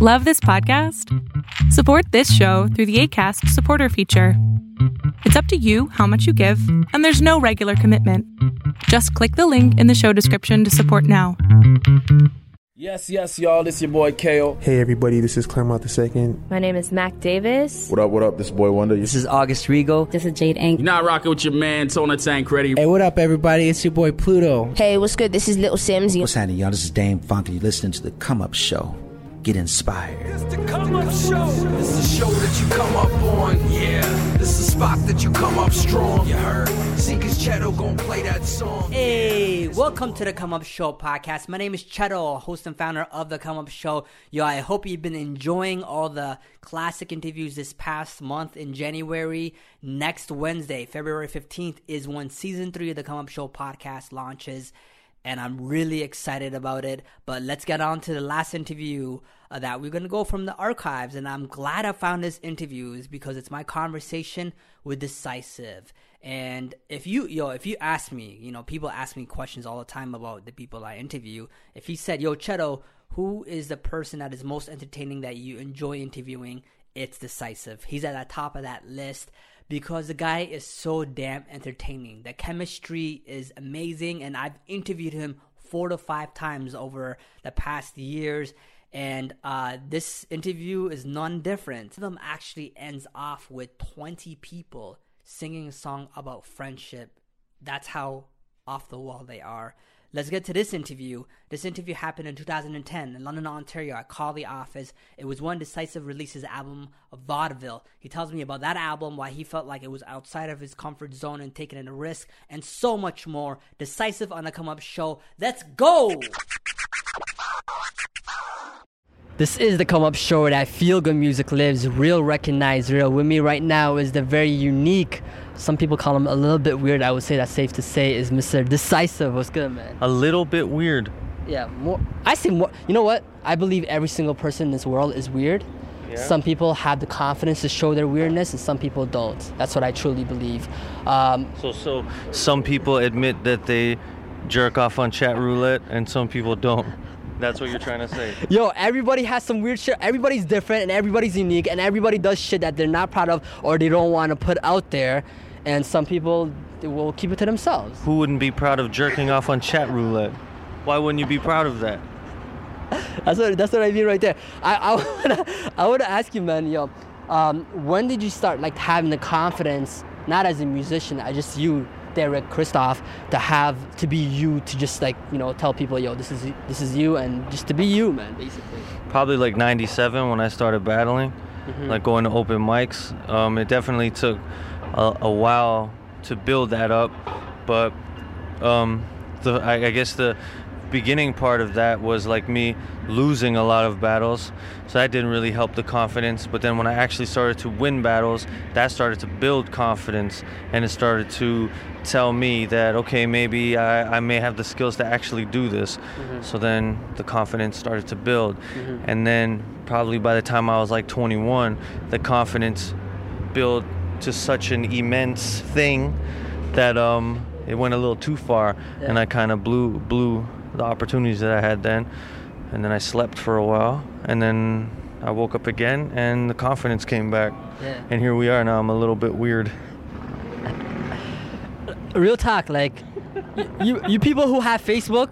Love this podcast? Support this show through the ACAST supporter feature. It's up to you how much you give, and there's no regular commitment. Just click the link in the show description to support now. Yes, yes, y'all. This is your boy Kale. Hey everybody, this is Clairmont the Second. My name is Mac Davis. What up, what up? This boy Wonder. This is August Rigo. This is Jade Ink. You're not rocking with your man Tona Tancredi. Hey, what up, everybody? It's your boy Pluto. Hey, what's good? This is Little Simz. What's happening, y'all? This is Dame Funky. You're listening to the Come Up Show. Get inspired. It's the Come Up Show. This is a show that you come up on, yeah. This is a spot that you come up strong, you heard? Seekers Chedo gonna play that song. Hey, welcome to the Come Up Show podcast. My name is Chedo, host and founder of the Come Up Show. Yo, I hope you've been enjoying all the classic interviews this past month in January. Next Wednesday, February 15th, is when season three of the Come Up Show podcast launches and I'm really excited about it. But let's get on to the last interview uh, that we're gonna go from the archives, and I'm glad I found this interview because it's my conversation with D-Sisive. And if you, yo, if you ask me, you know, people ask me questions all the time about the people I interview. If he said, "Yo, Chedo, who is the person that is most entertaining that you enjoy interviewing?" It's D-Sisive. He's at the top of that list because the guy is so damn entertaining. The chemistry is amazing, and I've interviewed him four to five times over the past years. And uh, this interview is none different. One of them actually ends off with 20 people singing a song about friendship. That's how off the wall they are. Let's get to this interview. This interview happened in 2010 in London, Ontario. I called the office. It was one D-Sisive Releases album of Vaudeville. He tells me about that album, why he felt like it was outside of his comfort zone and taking a risk, and so much more. D-Sisive on the Come Up Show. Let's go! This is the Come Up Show that feel good music lives. Real recognized, real. With me right now is the very unique some people call him a little bit weird. I would say that's safe to say is Mr. D-Sisive. What's good, man? A little bit weird. Yeah, more. I say more. You know what? I believe every single person in this world is weird. Yeah. Some people have the confidence to show their weirdness, and some people don't. That's what I truly believe. Um, so, so some people admit that they jerk off on chat roulette, and some people don't. That's what you're trying to say. Yo, everybody has some weird shit. Everybody's different and everybody's unique and everybody does shit that they're not proud of or they don't want to put out there and some people will keep it to themselves. Who wouldn't be proud of jerking off on chat roulette? Why wouldn't you be proud of that? that's what that's what I mean right there. I I wanna I wanna ask you, man, yo, um, when did you start like having the confidence, not as a musician, I just you, Derek Christoff, to have to be you, to just like you know tell people, yo, this is this is you, and just to be you, man, basically. Probably like '97 when I started battling, mm-hmm. like going to open mics. Um, it definitely took a, a while to build that up, but um, the I, I guess the beginning part of that was like me losing a lot of battles so that didn't really help the confidence but then when i actually started to win battles that started to build confidence and it started to tell me that okay maybe i, I may have the skills to actually do this mm-hmm. so then the confidence started to build mm-hmm. and then probably by the time i was like 21 the confidence built to such an immense thing that um, it went a little too far, yeah. and I kind of blew blew the opportunities that I had then, and then I slept for a while, and then I woke up again, and the confidence came back, yeah. and here we are now. I'm a little bit weird. Real talk, like you you people who have Facebook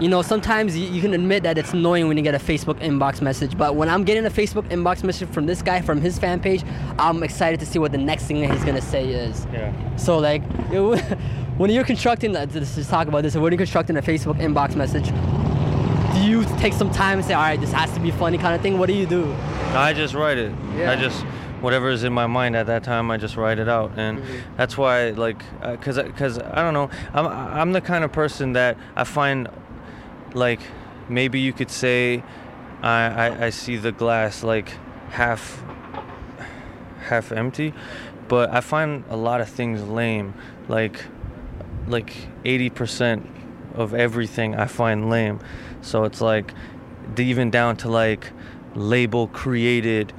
you know, sometimes you, you, can admit that it's annoying when you get a Facebook inbox message. But when I'm getting a Facebook inbox message from this guy from his fan page, I'm excited to see what the next thing that he's gonna say is. Yeah. So like, it, when you're constructing, let's just talk about this. When you're constructing a Facebook inbox message, do you take some time and say, all right, this has to be funny kind of thing? What do you do? I just write it. Yeah. I just whatever is in my mind at that time, I just write it out, and mm-hmm. that's why, like, because uh, because I don't know, I'm I'm the kind of person that I find like maybe you could say I, I, I see the glass like half half empty but I find a lot of things lame. Like like 80% of everything I find lame. So it's like even down to like label created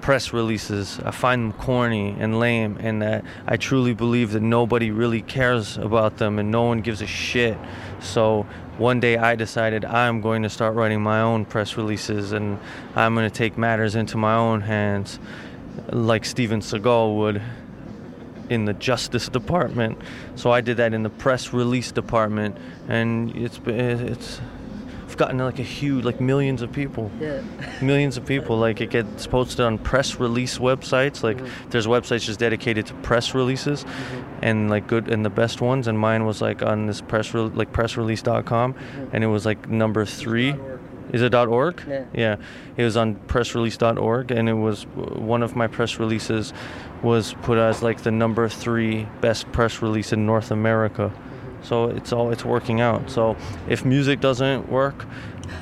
press releases. I find them corny and lame, and that I truly believe that nobody really cares about them and no one gives a shit. So one day I decided I'm going to start writing my own press releases and I'm going to take matters into my own hands, like Steven Seagal would in the Justice Department. So I did that in the press release department, and it's it's gotten like a huge like millions of people. Yeah. Millions of people. Like it gets posted on press release websites. Like mm-hmm. there's websites just dedicated to press releases, mm-hmm. and like good and the best ones. And mine was like on this press re- like pressrelease.com, mm-hmm. and it was like number three. Is it .org? Yeah. Yeah, it was on pressrelease.org, and it was one of my press releases was put as like the number three best press release in North America. So it's all it's working out. So if music doesn't work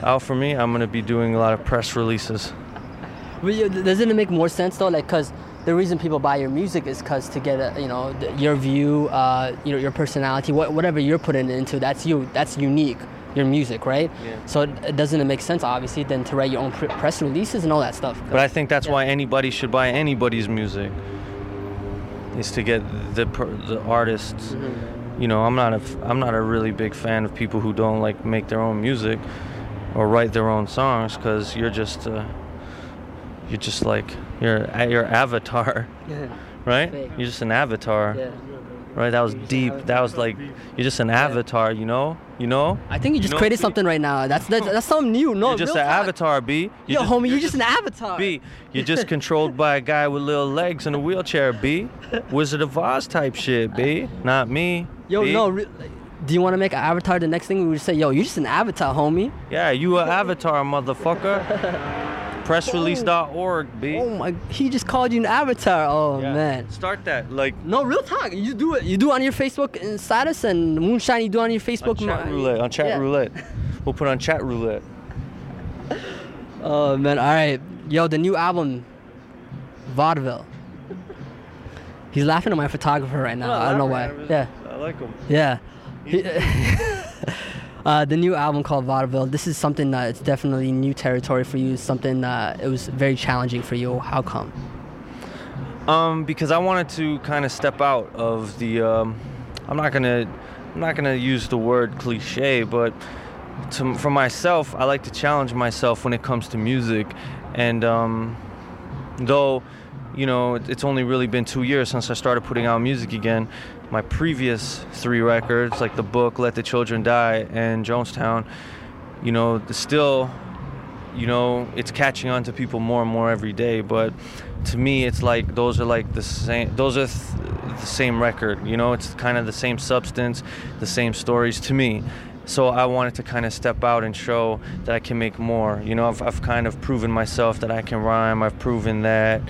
out for me, I'm gonna be doing a lot of press releases. But doesn't it make more sense though? Like, cause the reason people buy your music is cause to get a, you know your view, uh, you know your personality, what, whatever you're putting into. That's you. That's unique. Your music, right? Yeah. So it, doesn't it make sense, obviously, then to write your own pr- press releases and all that stuff? But I think that's why anybody should buy anybody's music. Is to get the the artists. You know, I'm not a I'm not a really big fan of people who don't like make their own music or write their own songs because you're just uh, you're just like you're your avatar, right? Fake. You're just an avatar, Yeah. Right? That was deep. That was like you're just an avatar, you know? You know? I think you just know, created B? something right now. That's that's, that's something new. No, You're just an talk. avatar, B. Yo, homie, you're just an avatar. B. You're just controlled by a guy with little legs in a wheelchair, B. Wizard of Oz type shit, B. Not me. Yo, B. no. Re- do you want to make an avatar? The next thing we would say, yo, you're just an avatar, homie. Yeah, you an avatar, motherfucker. Pressrelease.org, B. Oh my, he just called you an avatar. Oh Yeah. man. Start that. Like, No, real talk. You do it. You do it on your Facebook and status, and Muneshine. You do it on your Facebook. on chat roulette. On chat Yeah. roulette. We'll put on chat roulette. Oh man. All right. Yo, the new album, Vaudeville. He's laughing at my photographer right now. I don't know why. Yeah. I like him. Yeah. He- uh, the new album called Vaudeville. This is something that it's definitely new territory for you. Something that it was very challenging for you. How come? Um, because I wanted to kind of step out of the. Um, I'm not gonna. I'm not gonna use the word cliche, but to, for myself, I like to challenge myself when it comes to music, and um, though, you know, it's only really been two years since I started putting out music again. My previous three records, like the book "Let the Children Die" and Jonestown, you know, still you know it's catching on to people more and more every day. But to me it's like those are like the same those are th- the same record you know? It's kind of the same substance the same stories to me. So i wanted to kind of step out and show that i can make more you know? I've, I've kind of proven myself that i can rhyme i've proven that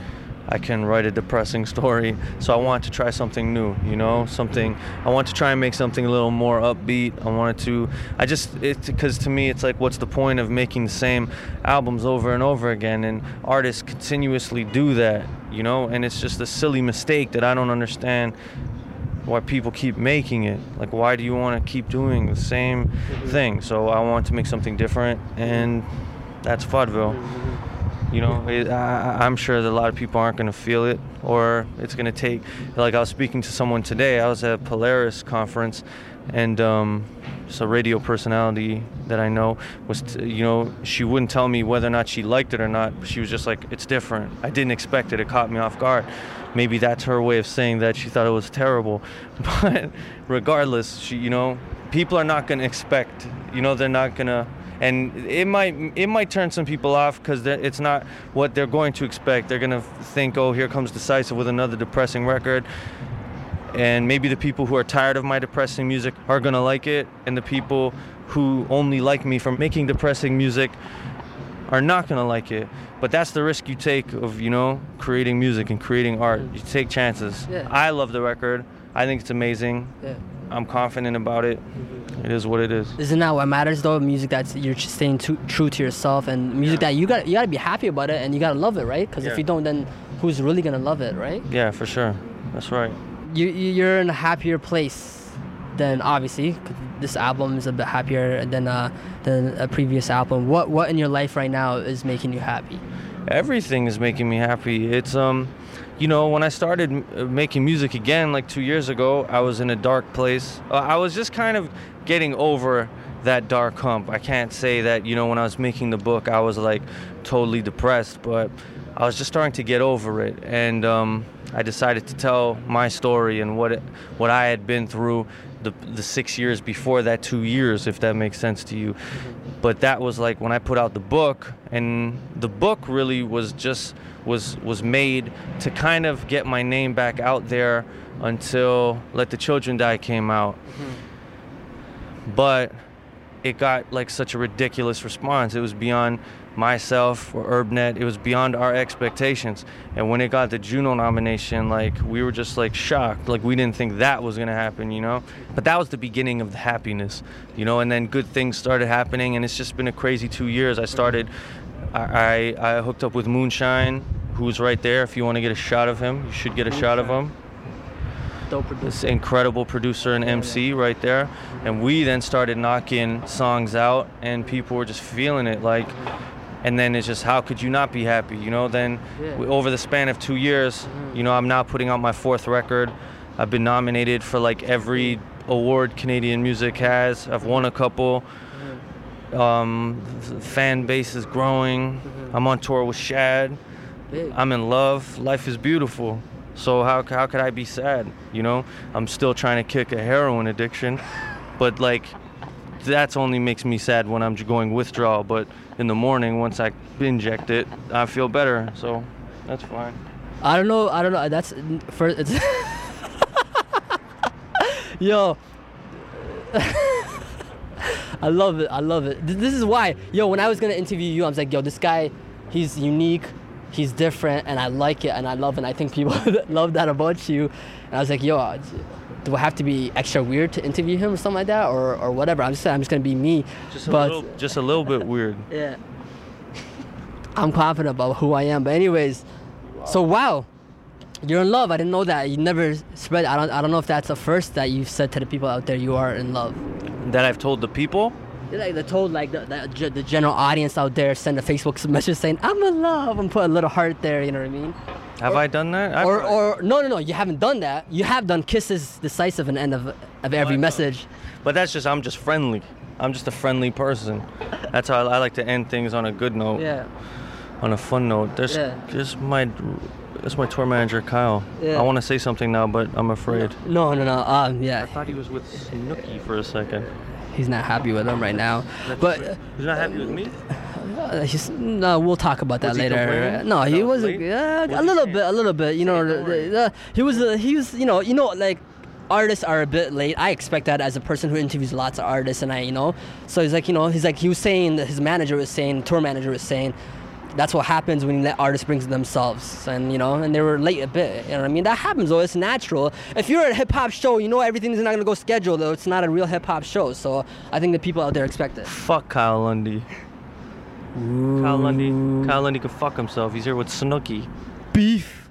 I can write a depressing story. So I want to try something new, you know, something. I want to try and make something a little more upbeat. I wanted to. I just it because to me it's like, what's the point of making the same albums over and over again? And artists continuously do that, you know, and it's just a silly mistake that I don't understand why people keep making it. Like, why do you want to keep doing the same thing? So I want to make something different, and that's vaudeville. You know, it, I, I'm sure that a lot of people aren't going to feel it, or it's going to take. Like I was speaking to someone today. I was at a Polaris conference, and um, a radio personality that I know was, t- you know, she wouldn't tell me whether or not she liked it or not. She was just like, "It's different. I didn't expect it. It caught me off guard." Maybe that's her way of saying that she thought it was terrible, but regardless, she, you know, people are not going to expect. You know, they're not going to and it might it might turn some people off because it's not what they're going to expect. They're gonna think, oh, here comes D-Sisive with another depressing record, and maybe the people who are tired of my depressing music are gonna like it, and the people who only like me for making depressing music are not gonna like it. But that's the risk you take of you know creating music and creating art. You take chances. Yeah. I love the record. I think it's amazing. Yeah. I'm confident about it. It is what it is. Isn't that what matters though? Music that's you're staying too, true to yourself, and music that you got you gotta be happy about it, and you gotta love it, right? Because Yeah. if you don't, then who's really gonna love it, right? Yeah, for sure. That's right. You you- you're in a happier place then obviously this album is a bit happier than uh, than a previous album. What what in your life right now is making you happy? Everything is making me happy. It's um, you know, when I started uh, making music again, like two years ago, I was in a dark place. Uh, I was just kind of getting over that dark hump. I can't say that, you know, when I was making the book, I was like totally depressed, but I was just starting to get over it. And um, I decided to tell my story and what it, what I had been through the, the six years before that two years, if that makes sense to you. But that was like when I put out the book, and the book really was just was was made to kind of get my name back out there until Let the Children Die came out. Mm-hmm. But it got like such a ridiculous response. It was beyond myself or Urbnet. It was beyond our expectations. And when it got the Juno nomination, like we were just like shocked. Like we didn't think that was gonna happen, you know. But that was the beginning of the happiness, you know. And then good things started happening, and it's just been a crazy two years. I started. I, I, I hooked up with Muneshine, who's right there. If you want to get a shot of him, you should get a shot of him. This incredible producer and MC right there. And we then started knocking songs out, and people were just feeling it. Like, and then it's just how could you not be happy? You know. Then Yeah. we- over the span of two years, mm-hmm. you know, I'm now putting out my fourth record. I've been nominated for like every award Canadian music has. I've won a couple. Mm-hmm. Um, the fan base is growing. Mm-hmm. I'm on tour with Shad. Big. I'm in love. Life is beautiful. So how how could I be sad? You know, I'm still trying to kick a heroin addiction, but like that's only makes me sad when I'm going withdrawal. But in the morning, once I inject it, I feel better. So that's fine. I don't know. I don't know. That's first. It's yo. I love it. I love it. This is why, yo. When I was gonna interview you, I was like, yo, this guy, he's unique, he's different, and I like it, and I love it. And I think people love that about you. And I was like, yo, uh, do I have to be extra weird to interview him or something like that, or or whatever? I'm just saying, I'm just gonna be me. Just a but little, just a little bit weird. yeah. I'm confident about who I am. But anyways, so wow, you're in love. I didn't know that. You never spread. I don't. I don't know if that's the first that you've said to the people out there. You are in love. That I've told the people. Like they told like the, the, the general audience out there send a Facebook message saying I'm in love and put a little heart there. You know what I mean? Have I done that? I've- Or or no no no. You haven't done that. You have done kisses D-Sisive and end of of every message. But that's just I'm just friendly. I'm just a friendly person. That's how I, I like to end things on a good note. Yeah. On a fun note. There's Yeah. there's my there's my tour manager Kyle. Yeah. I want to say something now, but I'm afraid. No no no. Um yeah. I thought he was with Snooki for a second. He's not happy with him right now. But. uh, He's not happy with me. Uh, he's, no, we'll talk about that Was later. No, he was wasn't. Uh, a little bit, a little bit. You know, Say it, don't the, worry. the, he was. Uh, he was. You know. You know, like artists are a bit late. I expect that as a person who interviews lots of artists, and I, you know, so he's like, you know, he's like, he was saying that his manager was saying, tour manager was saying. That's what happens when you let artists bring themselves, and you know, and they were late a bit. You know what I mean? That happens, though. It's natural. If you're at a hip hop show, you know everything's not gonna go scheduled. Though it's not a real hip hop show, so I think the people out there expect it. Fuck Kyle Lundy. Kyle Lundy. Kyle Lundy can fuck himself. He's here with Snooki. beef.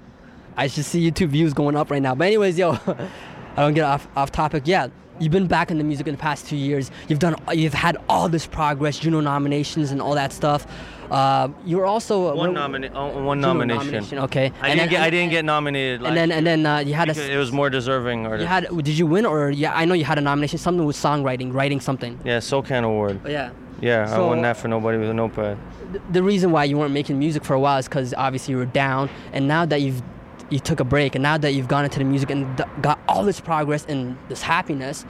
I should see YouTube views going up right now. But anyways, yo, I don't get off off topic. Yeah, you've been back in the music in the past two years. You've done, you've had all this progress, Juno nominations and all that stuff. Uh, you were also One, nomina- oh, one Juno nomination. Okay, I And didn't then- get. I didn't get nominated. And then and then uh, you had a. it was more deserving You had. Did you win or yeah? I know you had a nomination. Something with songwriting, writing something. yeah, SOCAN Award. Yeah. Yeah, I won that for nobody with a notepad. th- the reason why you weren't making music for a while is because obviously you were down, and now that you've you took a break, and now that you've gone into the music and got all this progress and this happiness,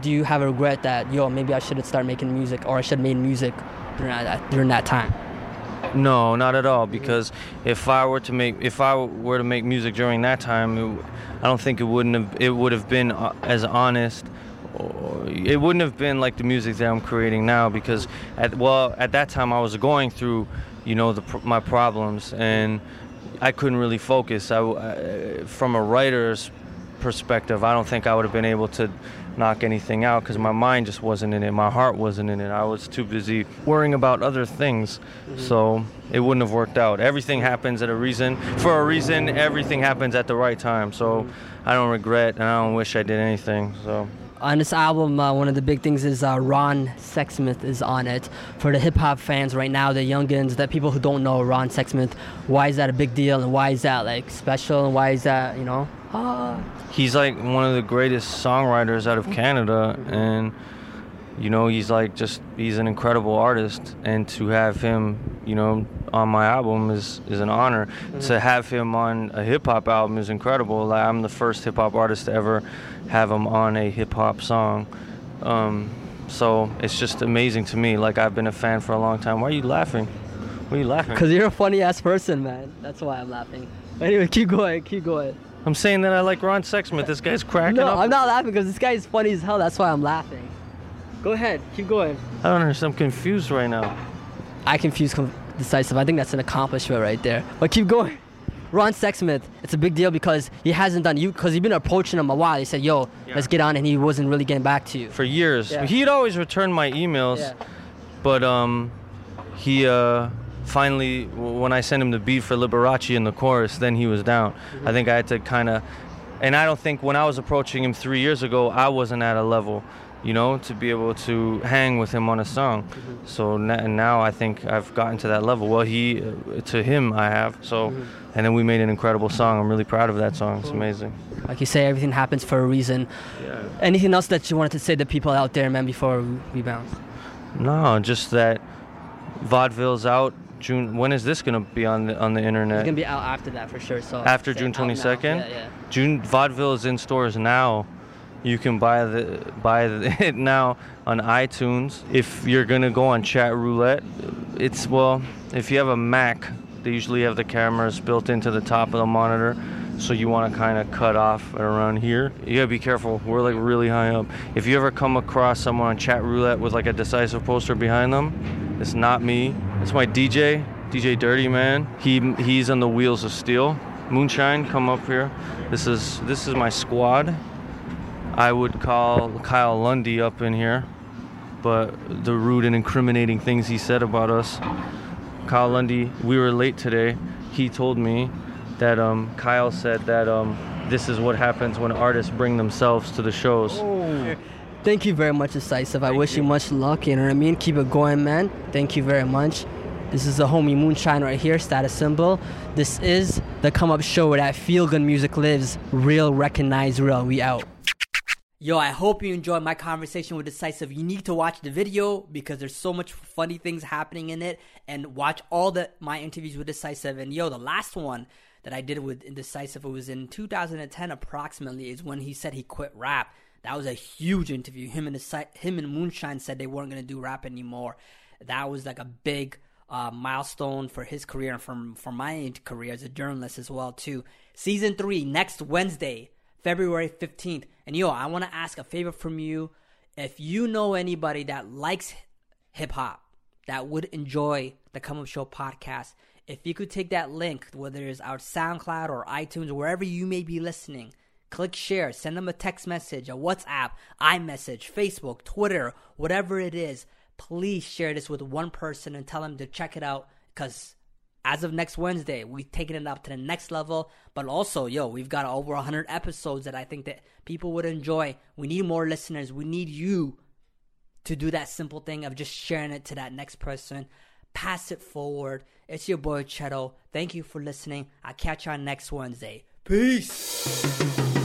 do you have a regret that yo maybe I should started making music or I should have made music during that during that time? No, not at all. Because if I were to make if I were to make music during that time, it, I don't think it wouldn't have it would have been uh, as honest. It wouldn't have been like the music that I'm creating now. Because at well at that time I was going through, you know, the my problems and I couldn't really focus. I, I- uh, from a writer's perspective, I don't think I would have been able to knock anything out because my mind just wasn't in it. My heart wasn't in it. I was too busy worrying about other things. Mm-hmm. So it wouldn't have worked out. Everything happens at a reason. For a reason, everything happens at the right time. So mm-hmm. I don't regret and I don't wish I did anything. So on this album, uh, one of the big things is uh, Ron Sexsmith is on it. For the hip hop fans right now, the youngins, the people who don't know Ron Sexsmith, why is that a big deal and why is that like special and why is that you know? Ah. He's like one of the greatest songwriters out of Canada, and you know he's like just he's an incredible artist, and to have him, you know, on my album is is an honor. Mm-hmm. To have him on a hip hop album is incredible. Like I'm the first hip hop artist to ever have him on a hip hop song. Um, so it's just amazing to me. Like I've been a fan for a long time. Why are you laughing? Why are you laughing? Cause you're a funny ass person, man. That's why I'm laughing. Anyway, keep going, keep going. I'm saying that I like Ron Sexsmith. This guy's cracking No, up. I'm not laughing because this guy is funny as hell. That's why I'm laughing. Go ahead, keep going. I don't understand. I'm confused right now. I confuse com- D-Sisive. I think that's an accomplishment right there. But keep going. Ron Sexsmith, it's a big deal because he hasn't done you because you've been approaching him a while. He said, "Yo, Yeah. let's get on," and he wasn't really getting back to you. For years, Yeah. he'd always return my emails, Yeah. but um, he uh, finally, when I sent him the beat for Liberace in the chorus, then he was down. Mm-hmm. I think I had to kind of, and I don't think when I was approaching him three years ago, I wasn't at a level, you know, to be able to hang with him on a song. Mm-hmm. So n- now I think I've gotten to that level. Well, he, uh, to him, I have. So, Mm-hmm. and then we made an incredible song. I'm really proud of that song. It's amazing. Like you say, everything happens for a reason. Yeah. Anything else that you wanted to say to people out there, man, before we bounce? No, just that vaudeville's out. June. When is this gonna be on the on the internet? It's gonna be out after that for sure. So After June 22nd? Yeah, yeah. June vaudeville is in stores now. You can buy the buy it now on iTunes. If you're gonna go on Chat Roulette, it's well. If you have a Mac, they usually have the cameras built into the top of the monitor. So you want to kind of cut off around here. You gotta be careful. We're like really high up. If you ever come across someone on Chat Roulette with like a D-Sisive poster behind them, it's not me. It's my DJ, DJ Dirty Man. He he's on the wheels of steel. Muneshine, come up here. This is this is my squad. I would call Kyle Lundy up in here, but the rude and incriminating things he said about us. Kyle Lundy, we were late today. He told me that um, Kyle said that um, this is what happens when artists bring themselves to the shows. Thank you very much, D-Sisive. I wish you. much luck. You know what I mean? Keep it going, man. Thank you very much. This is the homie Muneshine right here, status symbol. This is the come up show where that feel good music lives. Real, recognize real. We out. Yo, I hope you enjoyed my conversation with D-Sisive. You need to watch the video because there's so much funny things happening in it, and watch all the my interviews with D-Sisive. And yo, the last one that I did with Indecisive, it was in 2010 approximately, is when he said he quit rap. That was a huge interview. Him and him and Muneshine said they weren't gonna do rap anymore. That was like a big uh, milestone for his career and from for my career as a journalist as well too. Season three next Wednesday, February fifteenth. And yo, I want to ask a favor from you. If you know anybody that likes hip hop that would enjoy the Come Up Show podcast, if you could take that link, whether it's our SoundCloud or iTunes wherever you may be listening, click share, send them a text message, a WhatsApp, iMessage, Facebook, Twitter, whatever it is. Please share this with one person and tell them to check it out because as of next Wednesday, we've taken it up to the next level. But also, yo, we've got over 100 episodes that I think that people would enjoy. We need more listeners. We need you to do that simple thing of just sharing it to that next person. Pass it forward. It's your boy Chedo. Thank you for listening. I'll catch you on next Wednesday. Peace.